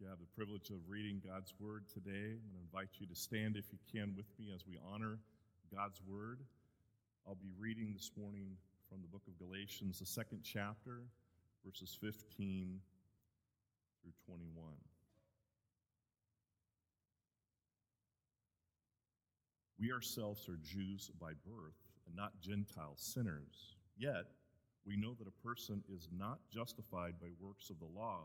you have the privilege of reading God's Word today. I'm going to invite you to stand, if you can, with me as we honor God's Word. I'll be reading this morning from the book of Galatians, the second chapter, verses 15 through 21. We ourselves are Jews by birth and not Gentile sinners. Yet, we know that a person is not justified by works of the law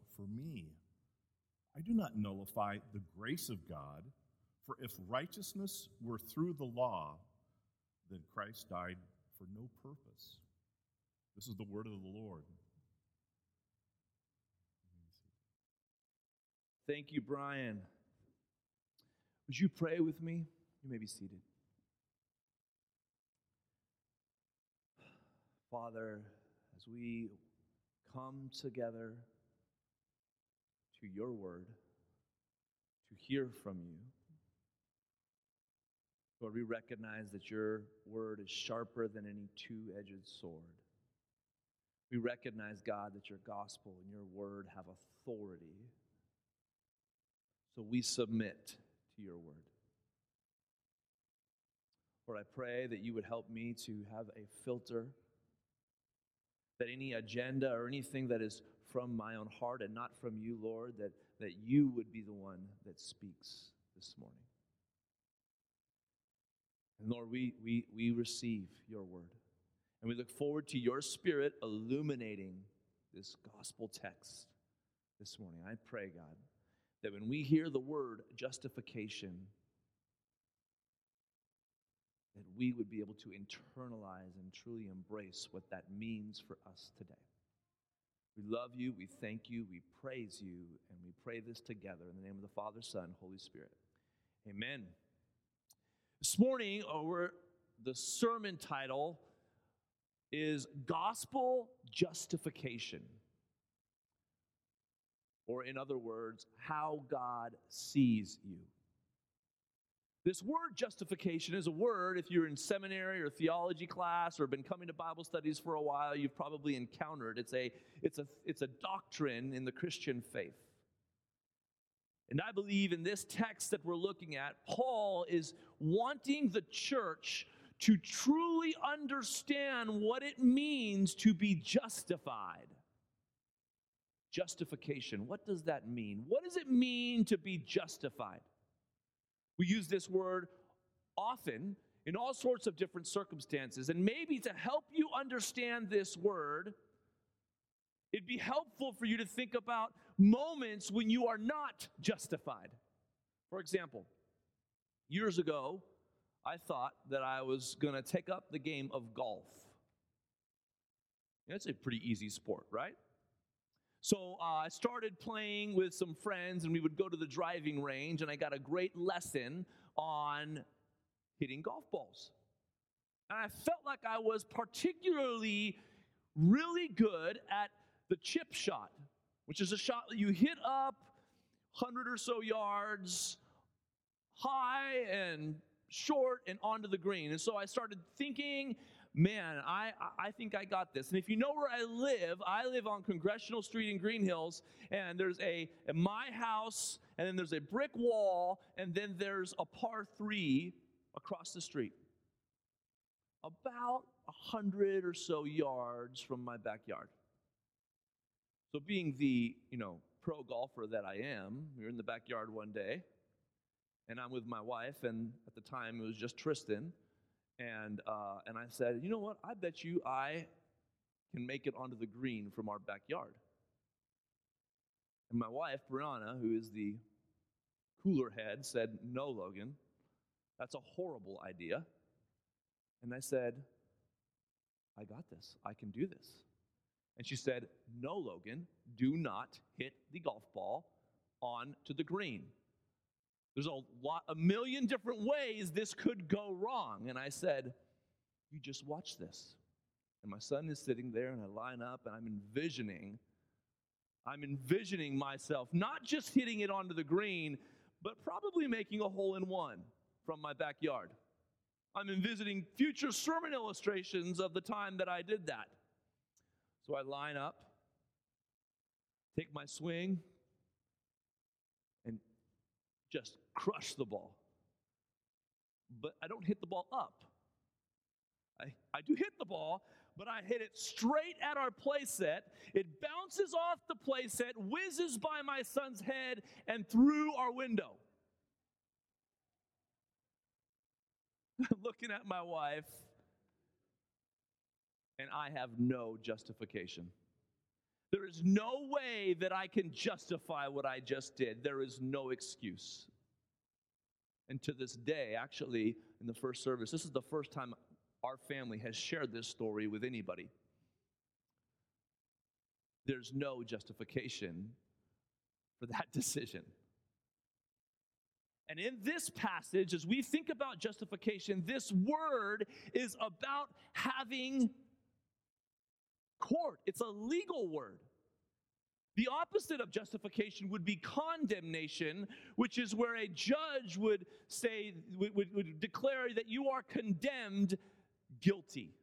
for me. I do not nullify the grace of God, for if righteousness were through the law, then Christ died for no purpose. This is the word of the Lord. Thank you, Brian. Would you pray with me? You may be seated. Father, as we come together to your word, to hear from you. Lord, we recognize that your word is sharper than any two edged sword. We recognize, God, that your gospel and your word have authority. So we submit to your word. Lord, I pray that you would help me to have a filter, that any agenda or anything that is from my own heart and not from you, Lord, that, that you would be the one that speaks this morning. And Lord, we, we, we receive your word. And we look forward to your spirit illuminating this gospel text this morning. I pray, God, that when we hear the word justification, that we would be able to internalize and truly embrace what that means for us today. We love you, we thank you, we praise you, and we pray this together in the name of the Father, Son, Holy Spirit. Amen. This morning, uh, our, the sermon title is Gospel Justification. Or, in other words, how God sees you. This word justification is a word, if you're in seminary or theology class or been coming to Bible studies for a while, you've probably encountered. It's a, it's a, it's a doctrine in the Christian faith. And I believe in this text that we're looking at, Paul is wanting the church to truly understand what it means to be justified. Justification. What does that mean? What does it mean to be justified? We use this word often in all sorts of different circumstances. And maybe to help you understand this word, it'd be helpful for you to think about moments when you are not justified. For example, years ago, I thought that I was going to take up the game of golf. That's a pretty easy sport, right? So uh, I started playing with some friends, and we would go to the driving range, and I got a great lesson on hitting golf balls. And I felt like I was particularly really good at the chip shot, which is a shot that you hit up 100 or so yards high and short and onto the green. And so I started thinking man, I, I think I got this. And if you know where I live, I live on Congressional Street in Green Hills, and there's a, a my house, and then there's a brick wall, and then there's a par three across the street. About a hundred or so yards from my backyard. So being the, you know, pro golfer that I am, we were in the backyard one day, and I'm with my wife, and at the time it was just Tristan, and uh, and I said, you know what? I bet you I can make it onto the green from our backyard. And my wife, Brianna, who is the cooler head, said, No, Logan, that's a horrible idea. And I said, I got this. I can do this. And she said, No, Logan, do not hit the golf ball onto the green. There's a lot, a million different ways this could go wrong. And I said, You just watch this. And my son is sitting there, and I line up, and I'm envisioning, I'm envisioning myself not just hitting it onto the green, but probably making a hole in one from my backyard. I'm envisioning future sermon illustrations of the time that I did that. So I line up, take my swing, and just crush the ball. But I don't hit the ball up. I, I do hit the ball, but I hit it straight at our playset. It bounces off the playset, whizzes by my son's head, and through our window. looking at my wife, and I have no justification. There is no way that I can justify what I just did. There is no excuse. And to this day, actually, in the first service, this is the first time our family has shared this story with anybody. There's no justification for that decision. And in this passage, as we think about justification, this word is about having court. It's a legal word. The opposite of justification would be condemnation, which is where a judge would say, would, would, declare that you are condemned guilty.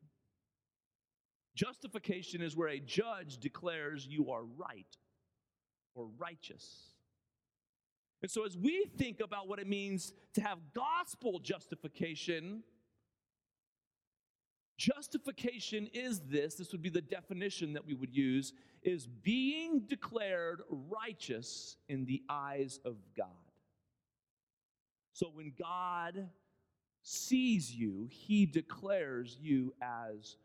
Justification is where a judge declares you are right or righteous. And so, as we think about what it means to have gospel justification, justification is this this would be the definition that we would use is being declared righteous in the eyes of God. So, when God sees you, he declares you as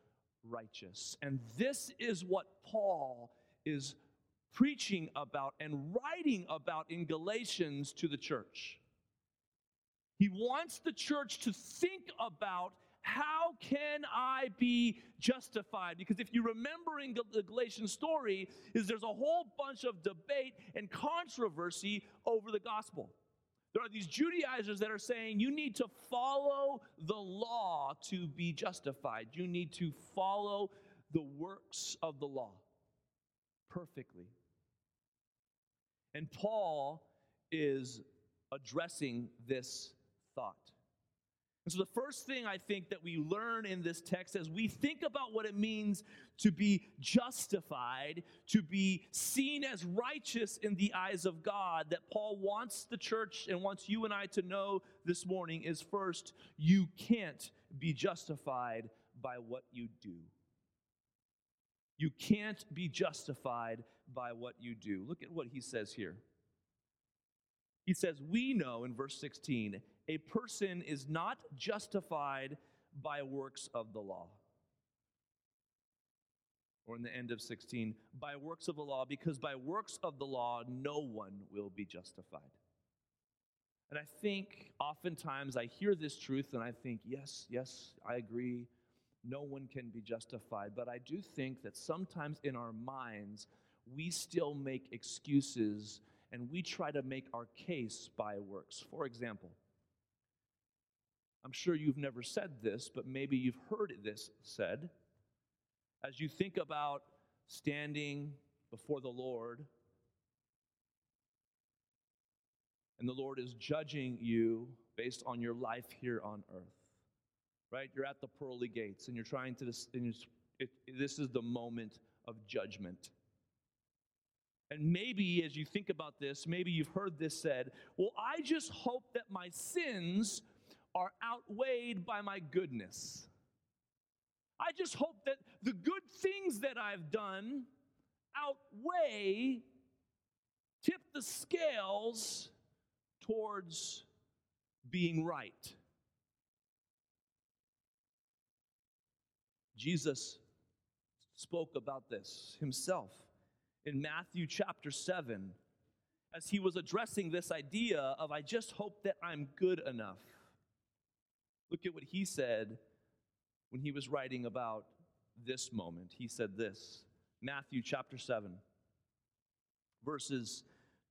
righteous. And this is what Paul is preaching about and writing about in Galatians to the church. He wants the church to think about how can I be justified? Because if you remember in the Galatian story, is there's a whole bunch of debate and controversy over the gospel. There are these Judaizers that are saying you need to follow the law to be justified. You need to follow the works of the law perfectly. And Paul is addressing this thought. And so, the first thing I think that we learn in this text as we think about what it means to be justified, to be seen as righteous in the eyes of God, that Paul wants the church and wants you and I to know this morning is first, you can't be justified by what you do. You can't be justified by what you do. Look at what he says here. He says, We know in verse 16, a person is not justified by works of the law. Or in the end of 16, by works of the law, because by works of the law, no one will be justified. And I think oftentimes I hear this truth and I think, yes, yes, I agree no one can be justified. But I do think that sometimes in our minds, we still make excuses and we try to make our case by works. For example, I'm sure you've never said this, but maybe you've heard this said. As you think about standing before the Lord, and the Lord is judging you based on your life here on earth right? You're at the pearly gates and you're trying to, and it, this is the moment of judgment. And maybe as you think about this, maybe you've heard this said, well, I just hope that my sins are outweighed by my goodness. I just hope that the good things that I've done outweigh tip the scales towards being right. Jesus spoke about this himself in Matthew chapter 7 as he was addressing this idea of, I just hope that I'm good enough. Look at what he said when he was writing about this moment. He said this Matthew chapter 7, verses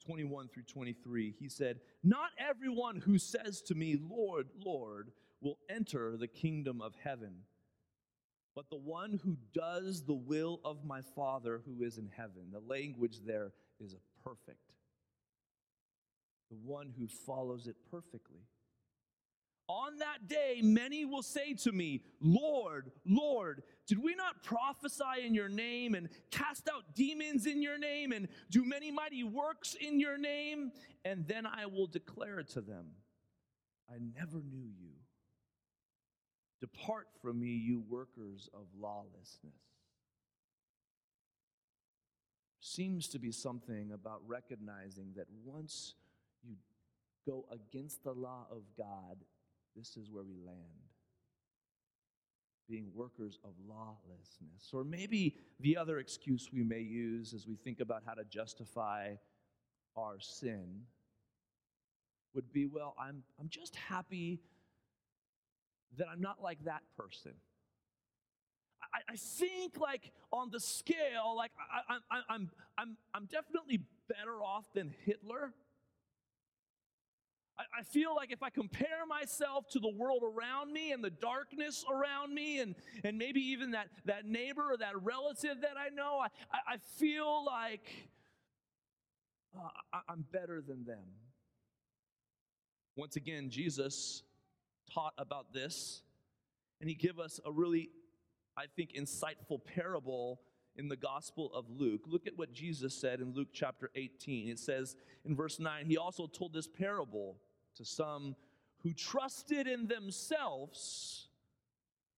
21 through 23. He said, Not everyone who says to me, Lord, Lord, will enter the kingdom of heaven, but the one who does the will of my Father who is in heaven. The language there is perfect. The one who follows it perfectly. On that day, many will say to me, Lord, Lord, did we not prophesy in your name and cast out demons in your name and do many mighty works in your name? And then I will declare to them, I never knew you. Depart from me, you workers of lawlessness. Seems to be something about recognizing that once you go against the law of God, this is where we land. Being workers of lawlessness. Or maybe the other excuse we may use as we think about how to justify our sin would be well, I'm, I'm just happy that I'm not like that person. I, I think, like, on the scale, like, I, I, I'm, I'm, I'm definitely better off than Hitler. I, feel like if I compare myself to the world around me and the darkness around me, and, and maybe even that, that neighbor or that relative that I know, I, I feel like uh, I, am better than them. Once again, Jesus taught about this, and he gave us a really, I think, insightful parable in the Gospel of Luke. Look at what Jesus said in Luke chapter 18. It says in verse 9, He also told this parable to some who trusted in themselves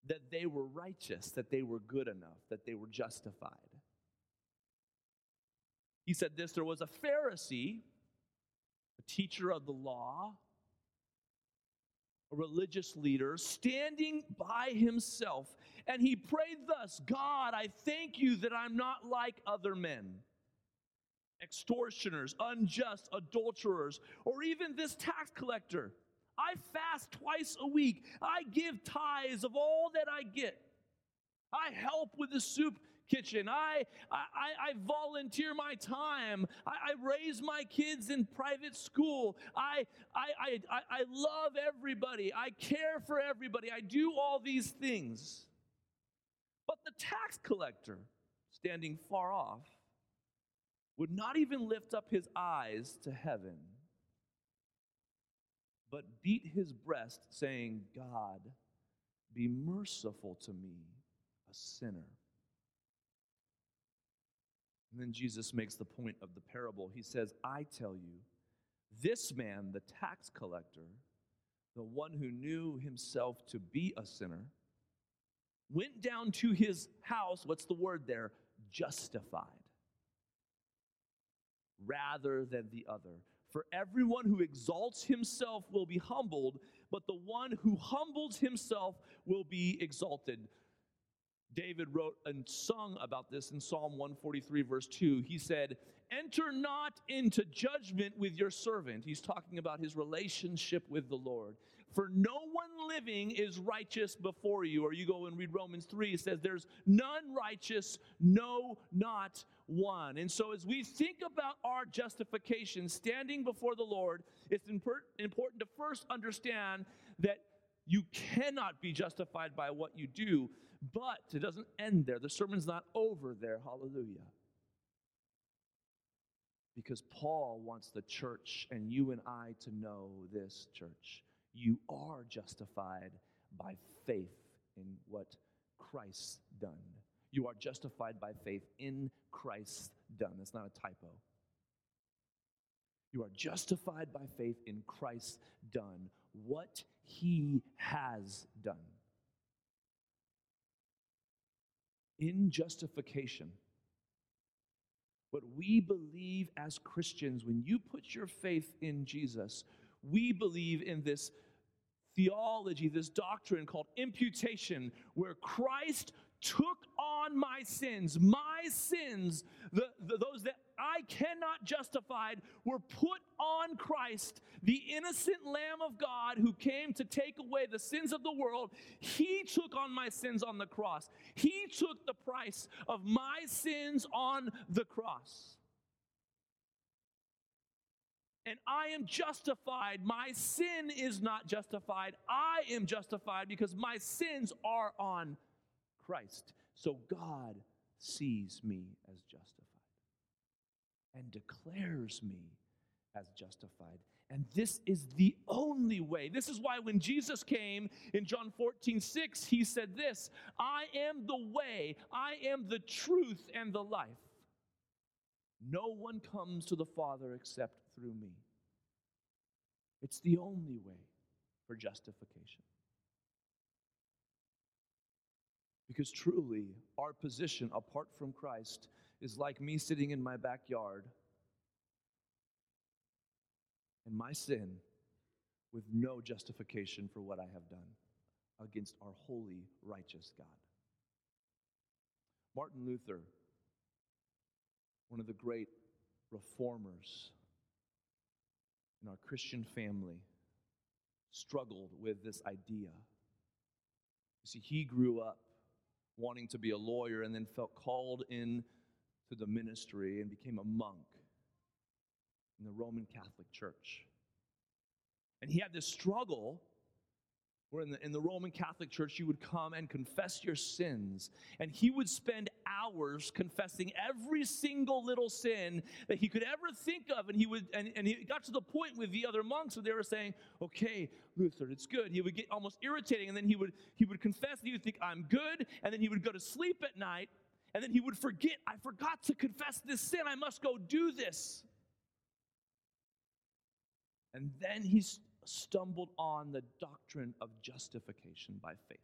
that they were righteous, that they were good enough, that they were justified. He said this there was a Pharisee, a teacher of the law, a religious leader, standing by himself, and he prayed thus God, I thank you that I'm not like other men extortioners, unjust, adulterers, or even this tax collector. I fast twice a week. I give tithes of all that I get. I help with the soup kitchen. I, I, I volunteer my time. I, I, raise my kids in private school. I, I, I, I love everybody. I care for everybody. I do all these things. But the tax collector, standing far off, would not even lift up his eyes to heaven, but beat his breast, saying, God, be merciful to me, a sinner. And then Jesus makes the point of the parable. He says, I tell you, this man, the tax collector, the one who knew himself to be a sinner, went down to his house, what's the word there? Justified rather than the other. For everyone who exalts himself will be humbled, but the one who humbles himself will be exalted. David wrote and sung about this in Psalm 143, verse 2. He said, Enter not into judgment with your servant. He's talking about his relationship with the Lord. For no one living is righteous before you. Or you go and read Romans 3, it says, There's none righteous, no, not one. And so, as we think about our justification standing before the Lord, it's important to first understand that you cannot be justified by what you do, but it doesn't end there. The sermon's not over there. Hallelujah. Because Paul wants the church and you and I to know this, church you are justified by faith in what Christ's done. You are justified by faith in Christ's done. That's not a typo. You are justified by faith in Christ's done, what he has done. In justification, But we believe as Christians, when you put your faith in Jesus, we believe in this theology, this doctrine called imputation, where Christ took on my sins, my sins, the, the, those that I cannot justify, were put on Christ, the innocent Lamb of God who came to take away the sins of the world. He took on my sins on the cross. He took the price of my sins on the cross. And I am justified. My sin is not justified. I am justified because my sins are on Christ. So God sees me as justified and declares me as justified. And this is the only way. This is why when Jesus came in John 14, 6, he said this I am the way, I am the truth and the life. No one comes to the Father except through me. It's the only way for justification. Because truly, our position apart from Christ is like me sitting in my backyard and my sin with no justification for what I have done against our holy, righteous God. Martin Luther, one of the great reformers in our Christian family, struggled with this idea. You see, he grew up wanting to be a lawyer and then felt called in to the ministry and became a monk in the Roman Catholic Church. And he had this struggle in the, in the Roman Catholic Church you would come and confess your sins. And he would spend hours confessing every single little sin that he could ever think of. And he would and, and he got to the point with the other monks where they were saying, Okay, Luther, it's good. He would get almost irritating, and then he would he would confess and he would think, I'm good, and then he would go to sleep at night, and then he would forget, I forgot to confess this sin. I must go do this. And then he's stumbled on the doctrine of justification by faith.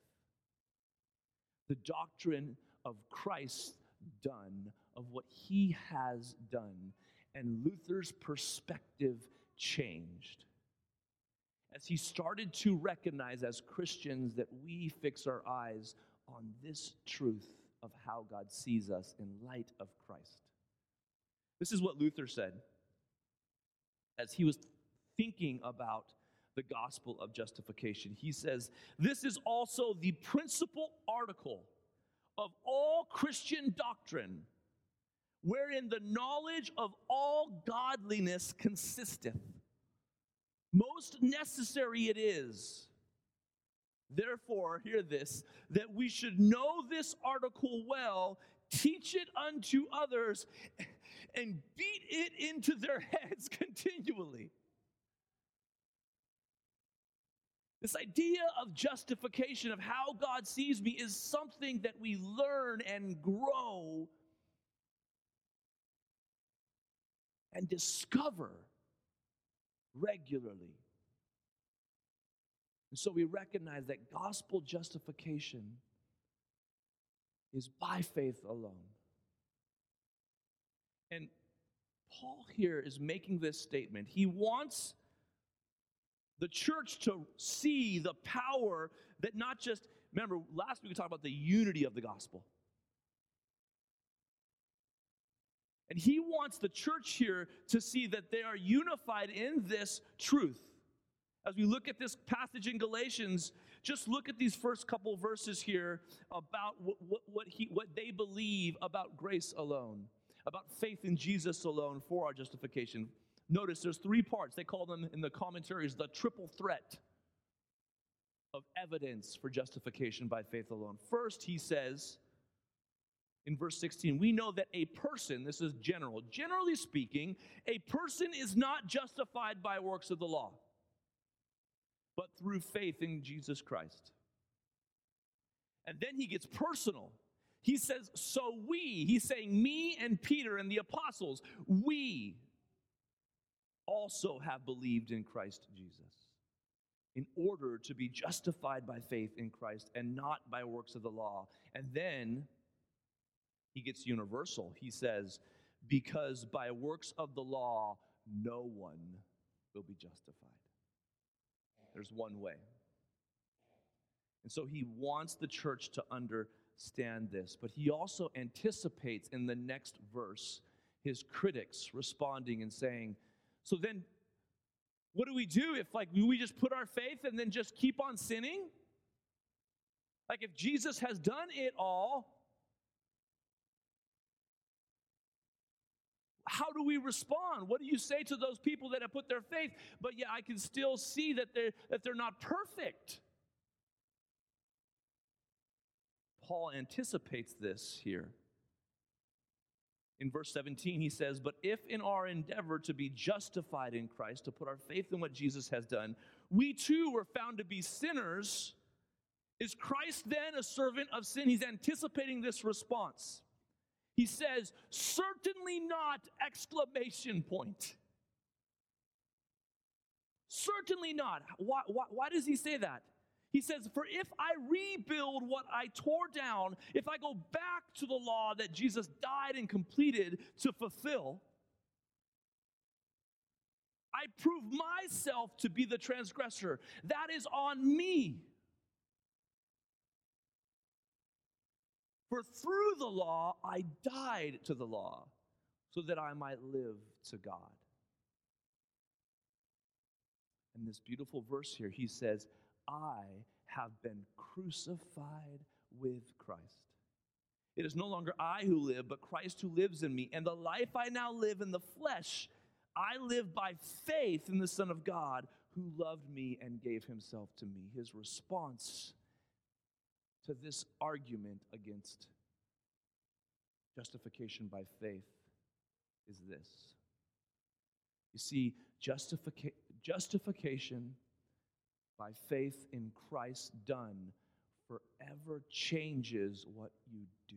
The doctrine of Christ done, of what he has done. And Luther's perspective changed as he started to recognize as Christians that we fix our eyes on this truth of how God sees us in light of Christ. This is what Luther said as he was thinking about the gospel of justification. He says, This is also the principal article of all Christian doctrine, wherein the knowledge of all godliness consisteth. Most necessary it is. Therefore, hear this that we should know this article well, teach it unto others, and beat it into their heads continually. This idea of justification, of how God sees me, is something that we learn and grow and discover regularly. And so we recognize that gospel justification is by faith alone. And Paul here is making this statement. He wants the church to see the power that not just, remember, last week we talked about the unity of the gospel. And he wants the church here to see that they are unified in this truth. As we look at this passage in Galatians, just look at these first couple verses here about what, what, what, he, what they believe about grace alone, about faith in Jesus alone for our justification. Notice there's three parts. They call them in the commentaries the triple threat of evidence for justification by faith alone. First, he says in verse 16, we know that a person, this is general, generally speaking, a person is not justified by works of the law, but through faith in Jesus Christ. And then he gets personal. He says, So we, he's saying, me and Peter and the apostles, we, also have believed in Christ Jesus in order to be justified by faith in Christ and not by works of the law. And then he gets universal. He says, because by works of the law, no one will be justified. There's one way. And so he wants the church to understand this, but he also anticipates in the next verse his critics responding and saying, So then, what do we do if, like, we just put our faith and then just keep on sinning? Like, if Jesus has done it all, how do we respond? What do you say to those people that have put their faith, but yet I can still see that they're, that they're not perfect? Paul anticipates this here. In verse 17, he says, But if in our endeavor to be justified in Christ, to put our faith in what Jesus has done, we too were found to be sinners, is Christ then a servant of sin? He's anticipating this response. He says, Certainly not! Exclamation point. Certainly not. Why, why, why does he say that? He says, For if I rebuild what I tore down, if I go back to the law that Jesus died and completed to fulfill, I prove myself to be the transgressor. That is on me. For through the law I died to the law, so that I might live to God. In this beautiful verse here, he says, I have been crucified with Christ. It is no longer I who live, but Christ who lives in me. And the life I now live in the flesh, I live by faith in the Son of God who loved me and gave himself to me. His response to this argument against justification by faith is this. You see, justifica- justification by faith in Christ done forever changes what you do.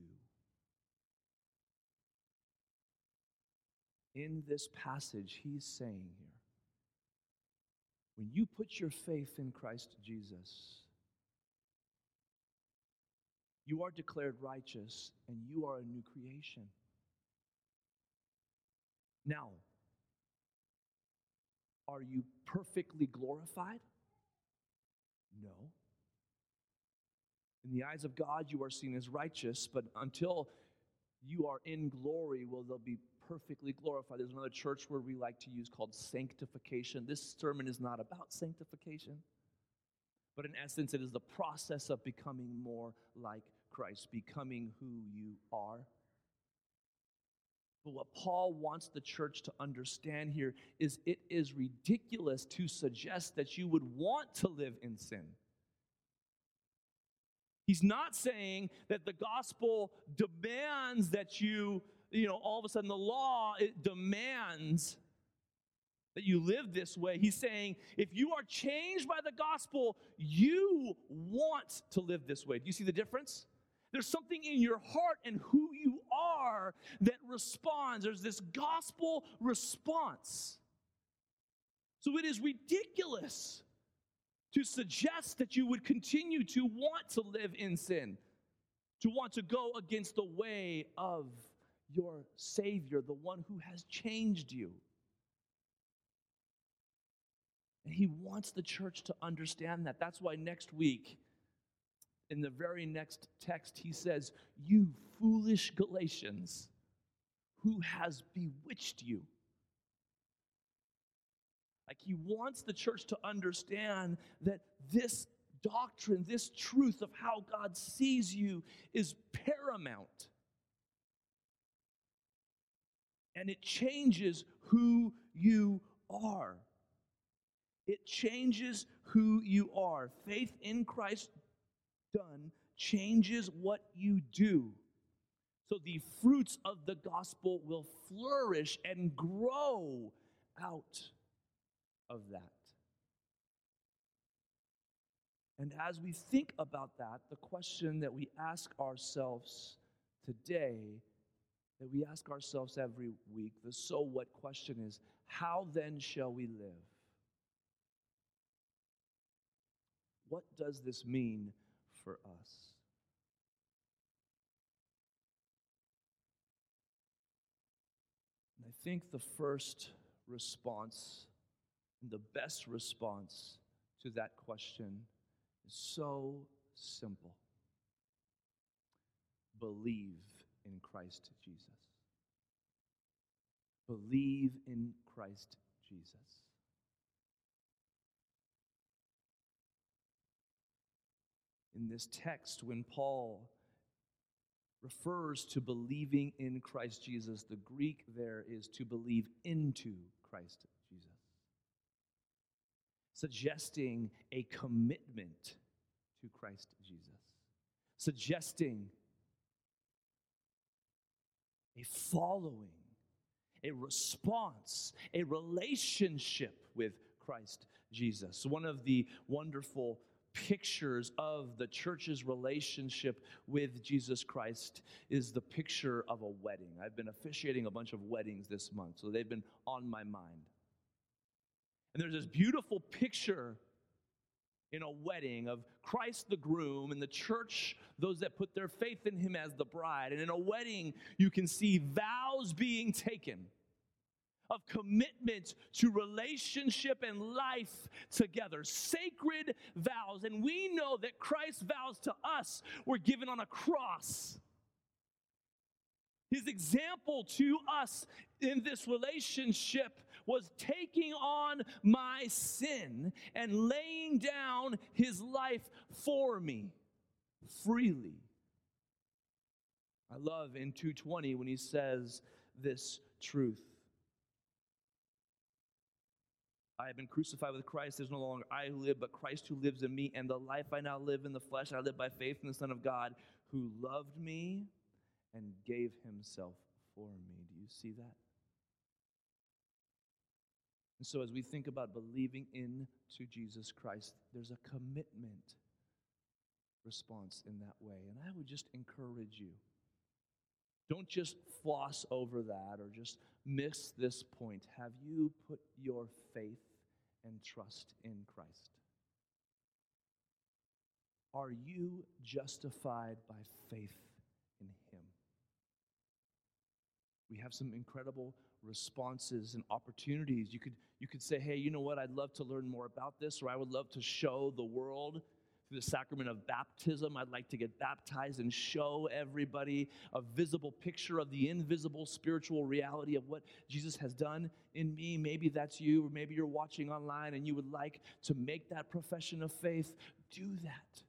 In this passage, he's saying here when you put your faith in Christ Jesus, you are declared righteous and you are a new creation. Now, are you perfectly glorified? No. In the eyes of God, you are seen as righteous, but until you are in glory, will they be perfectly glorified. There's another church where we like to use called sanctification. This sermon is not about sanctification, but in essence, it is the process of becoming more like Christ, becoming who you are. But what Paul wants the church to understand here is it is ridiculous to suggest that you would want to live in sin. He's not saying that the gospel demands that you, you know, all of a sudden the law it demands that you live this way. He's saying if you are changed by the gospel, you want to live this way. Do you see the difference? There's something in your heart and who you that responds. There's this gospel response. So it is ridiculous to suggest that you would continue to want to live in sin, to want to go against the way of your Savior, the one who has changed you. And He wants the church to understand that. That's why next week, in the very next text, he says, You foolish Galatians, who has bewitched you? Like he wants the church to understand that this doctrine, this truth of how God sees you is paramount. And it changes who you are. It changes who you are. Faith in Christ done changes what you do. So the fruits of the gospel will flourish and grow out of that. And as we think about that, the question that we ask ourselves today, that we ask ourselves every week, the so what question is how then shall we live? What does this mean for us. And I think the first response, and the best response to that question is so simple believe in Christ Jesus. Believe in Christ Jesus. In this text, when Paul refers to believing in Christ Jesus, the Greek there is to believe into Christ Jesus, suggesting a commitment to Christ Jesus, suggesting a following, a response, a relationship with Christ Jesus. One of the wonderful pictures of the church's relationship with Jesus Christ is the picture of a wedding. I've been officiating a bunch of weddings this month, so they've been on my mind. And there's this beautiful picture in a wedding of Christ the groom and the church, those that put their faith in him as the bride. And in a wedding, you can see vows being taken of commitment to relationship and life together, sacred vows. And we know that Christ's vows to us were given on a cross. His example to us in this relationship was taking on my sin and laying down his life for me freely. I love in 220 when he says this truth. I have been crucified with Christ. There's no longer I who live, but Christ who lives in me. And the life I now live in the flesh, I live by faith in the Son of God who loved me and gave himself for me. Do you see that? And so, as we think about believing into Jesus Christ, there's a commitment response in that way. And I would just encourage you don't just floss over that or just miss this point. Have you put your faith and trust in Christ? Are you justified by faith in Him? We have some incredible responses and opportunities. You could, you could say, hey, you know what? I'd love to learn more about this, or I would love to show the world the sacrament of baptism. I'd like to get baptized and show everybody a visible picture of the invisible spiritual reality of what Jesus has done in me. Maybe that's you, or maybe you're watching online and you would like to make that profession of faith. Do that.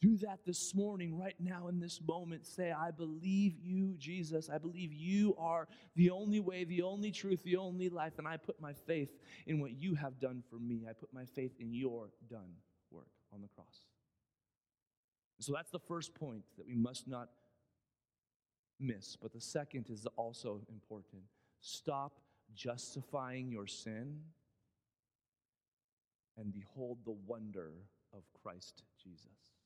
Do that this morning, right now, in this moment. Say, I believe you, Jesus. I believe you are the only way, the only truth, the only life. And I put my faith in what you have done for me. I put my faith in your done work on the cross. So that's the first point that we must not miss. But the second is also important. Stop justifying your sin and behold the wonder of Christ Jesus.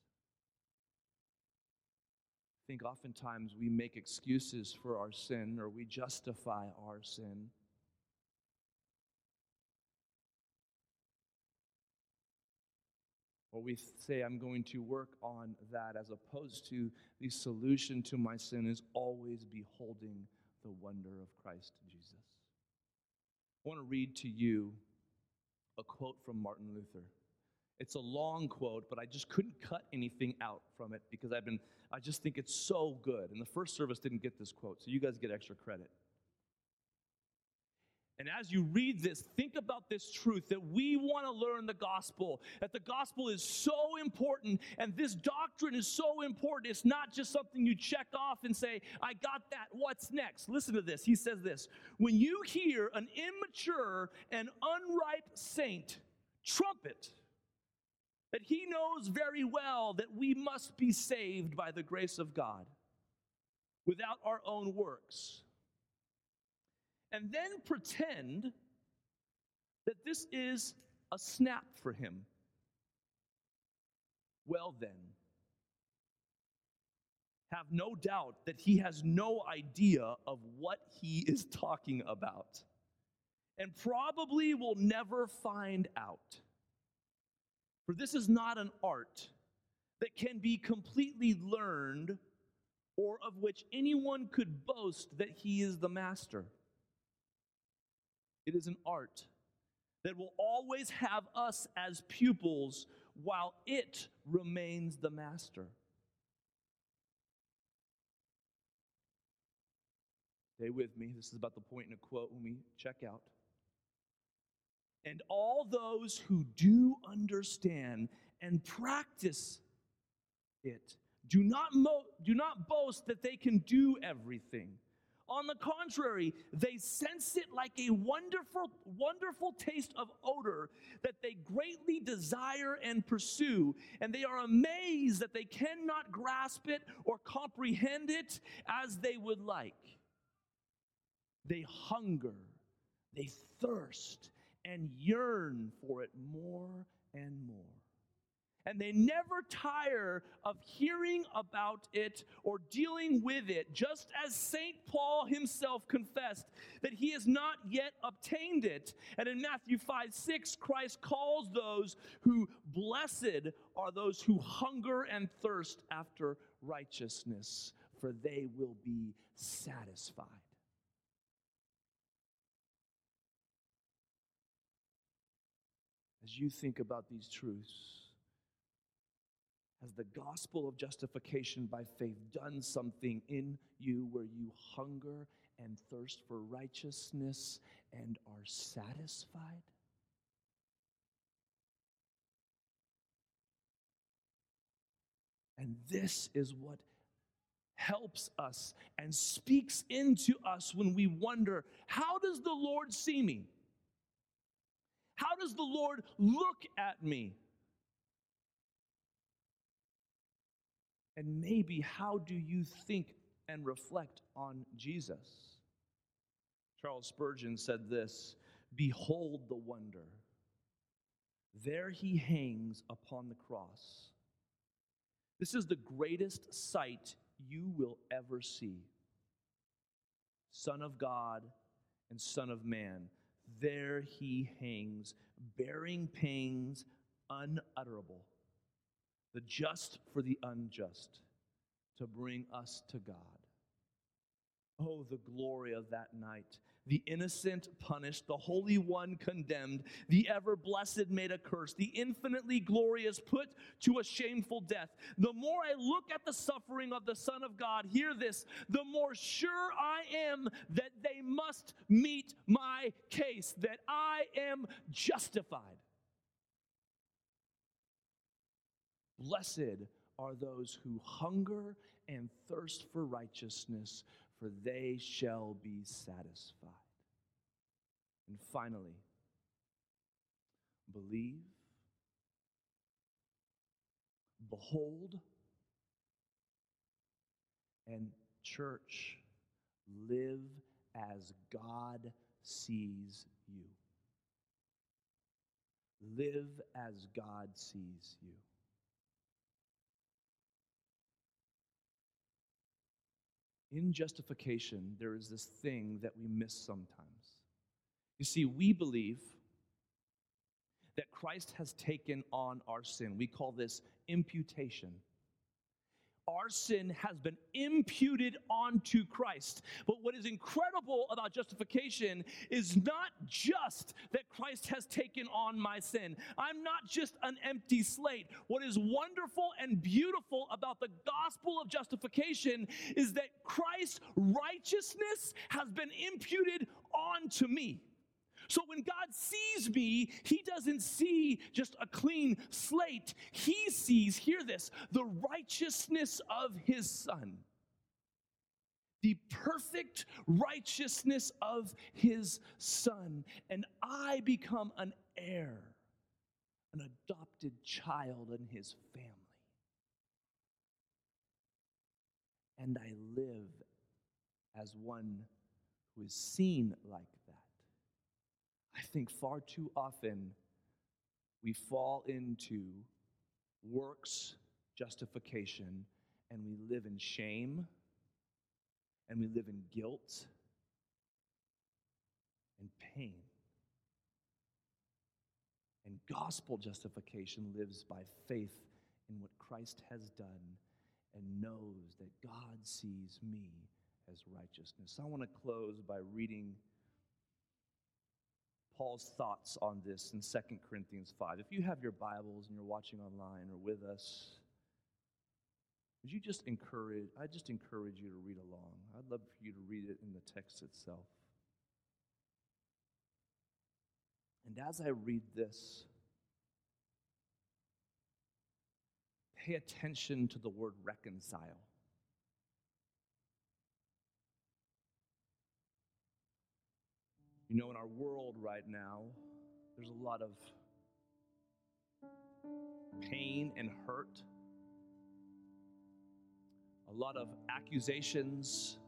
Think oftentimes we make excuses for our sin or we justify our sin. Or we say, I'm going to work on that, as opposed to the solution to my sin is always beholding the wonder of Christ Jesus. I want to read to you a quote from Martin Luther. It's a long quote, but I just couldn't cut anything out from it because I've been, I just think it's so good. And the first service didn't get this quote, so you guys get extra credit. And as you read this, think about this truth that we want to learn the gospel, that the gospel is so important, and this doctrine is so important. It's not just something you check off and say, I got that, what's next? Listen to this. He says this When you hear an immature and unripe saint trumpet, that he knows very well that we must be saved by the grace of God without our own works. And then pretend that this is a snap for him. Well, then, have no doubt that he has no idea of what he is talking about and probably will never find out. For this is not an art that can be completely learned or of which anyone could boast that he is the master. It is an art that will always have us as pupils while it remains the master. Stay with me. This is about the point in a quote when we check out. And all those who do understand and practice it do not, mo- do not boast that they can do everything. On the contrary, they sense it like a wonderful, wonderful taste of odor that they greatly desire and pursue, and they are amazed that they cannot grasp it or comprehend it as they would like. They hunger, they thirst, and yearn for it more and more and they never tire of hearing about it or dealing with it, just as St. Paul himself confessed that he has not yet obtained it. And in Matthew 5 6, Christ calls those who blessed are those who hunger and thirst after righteousness, for they will be satisfied. You think about these truths, has the gospel of justification by faith done something in you where you hunger and thirst for righteousness and are satisfied? And this is what helps us and speaks into us when we wonder how does the Lord see me? How does the Lord look at me? And maybe how do you think and reflect on Jesus? Charles Spurgeon said this Behold the wonder. There he hangs upon the cross. This is the greatest sight you will ever see. Son of God and Son of Man, there he hangs, bearing pains unutterable the just for the unjust, to bring us to God. Oh, the glory of that night. The innocent punished, the Holy One condemned, the ever blessed made a curse, the infinitely glorious put to a shameful death. The more I look at the suffering of the Son of God, hear this, the more sure I am that they must meet my case, that I am justified. Blessed are those who hunger and thirst for righteousness, for they shall be satisfied. And finally, believe, behold, and church, live as God sees you. Live as God sees you. In justification, there is this thing that we miss sometimes. You see, we believe that Christ has taken on our sin. We call this imputation our sin has been imputed onto Christ. But what is incredible about justification is not just that Christ has taken on my sin. I'm not just an empty slate. What is wonderful and beautiful about the gospel of justification is that Christ's righteousness has been imputed onto me. So when God sees me, He doesn't see just a clean slate. He sees, hear this, the righteousness of His Son. The perfect righteousness of His Son. And I become an heir, an adopted child in His family. And I live as one who is seen like think far too often we fall into works justification and we live in shame and we live in guilt and pain. And gospel justification lives by faith in what Christ has done and knows that God sees me as righteousness. I want to close by reading Paul's thoughts on this in 2 Corinthians 5. If you have your Bibles and you're watching online or with us, would you just encourage, I just encourage you to read along. I'd love for you to read it in the text itself. And as I read this, pay attention to the word reconcile. You know, in our world right now, there's a lot of pain and hurt, a lot of accusations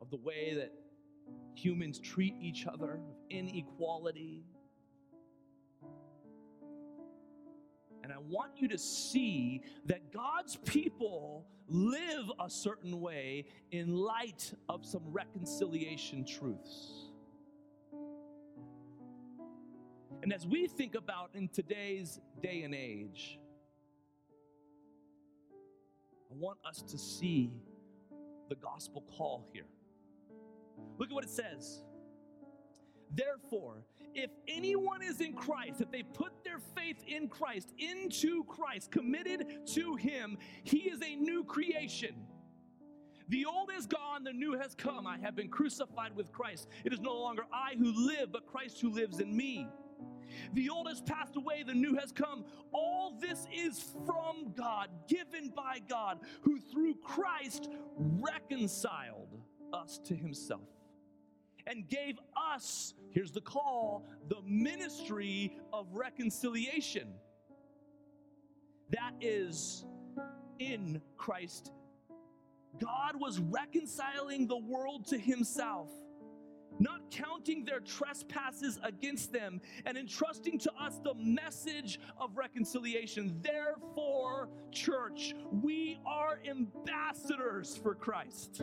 of the way that humans treat each other, of inequality. And I want you to see that God's people live a certain way in light of some reconciliation truths. And as we think about in today's day and age, I want us to see the gospel call here. Look at what it says. Therefore, if anyone is in Christ, if they put their faith in Christ, into Christ, committed to Him, He is a new creation. The old is gone, the new has come. I have been crucified with Christ. It is no longer I who live, but Christ who lives in me. The old has passed away, the new has come. All this is from God, given by God, who through Christ reconciled us to himself and gave us, here's the call, the ministry of reconciliation. That is in Christ. God was reconciling the world to himself not counting their trespasses against them, and entrusting to us the message of reconciliation. Therefore, church, we are ambassadors for Christ.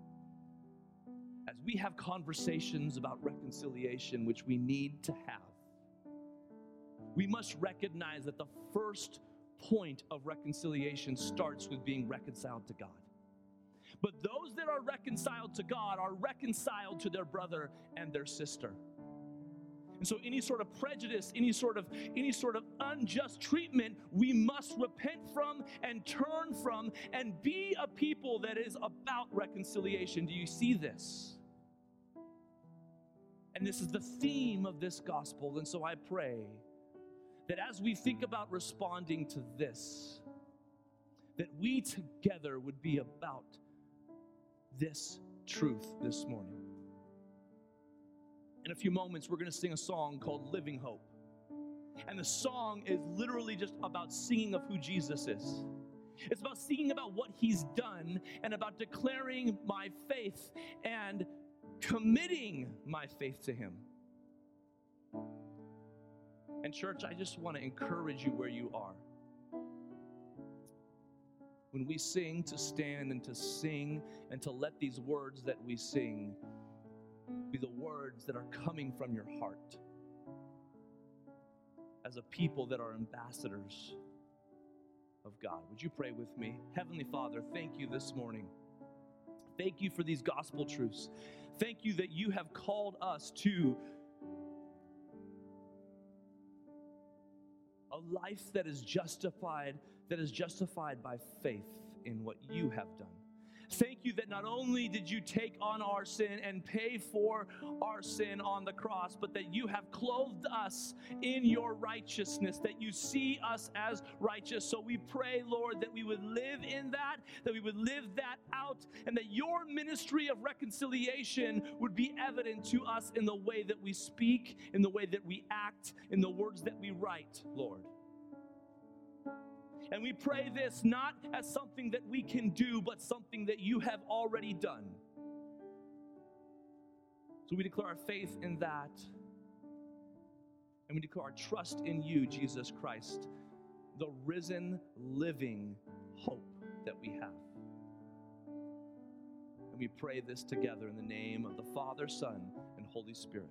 as we have conversations about reconciliation, which we need to have, we must recognize that the first point of reconciliation starts with being reconciled to God. But those that are reconciled to God are reconciled to their brother and their sister. And so any sort of prejudice, any sort of any sort of unjust treatment, we must repent from and turn from and be a people that is about reconciliation. Do you see this? And this is the theme of this gospel. And so I pray that as we think about responding to this, that we together would be about this truth this morning. In a few moments, we're going to sing a song called Living Hope. And the song is literally just about singing of who Jesus is. It's about singing about what he's done and about declaring my faith and committing my faith to him. And, church, I just want to encourage you where you are when we sing to stand and to sing and to let these words that we sing be the words that are coming from your heart as a people that are ambassadors of God. Would you pray with me? Heavenly Father, thank you this morning. Thank you for these gospel truths. Thank you that you have called us to a life that is justified that is justified by faith in what you have done. Thank you that not only did you take on our sin and pay for our sin on the cross, but that you have clothed us in your righteousness, that you see us as righteous. So we pray, Lord, that we would live in that, that we would live that out, and that your ministry of reconciliation would be evident to us in the way that we speak, in the way that we act, in the words that we write, Lord. And we pray this not as something that we can do, but something that you have already done. So we declare our faith in that. And we declare our trust in you, Jesus Christ, the risen, living hope that we have. And we pray this together in the name of the Father, Son, and Holy Spirit.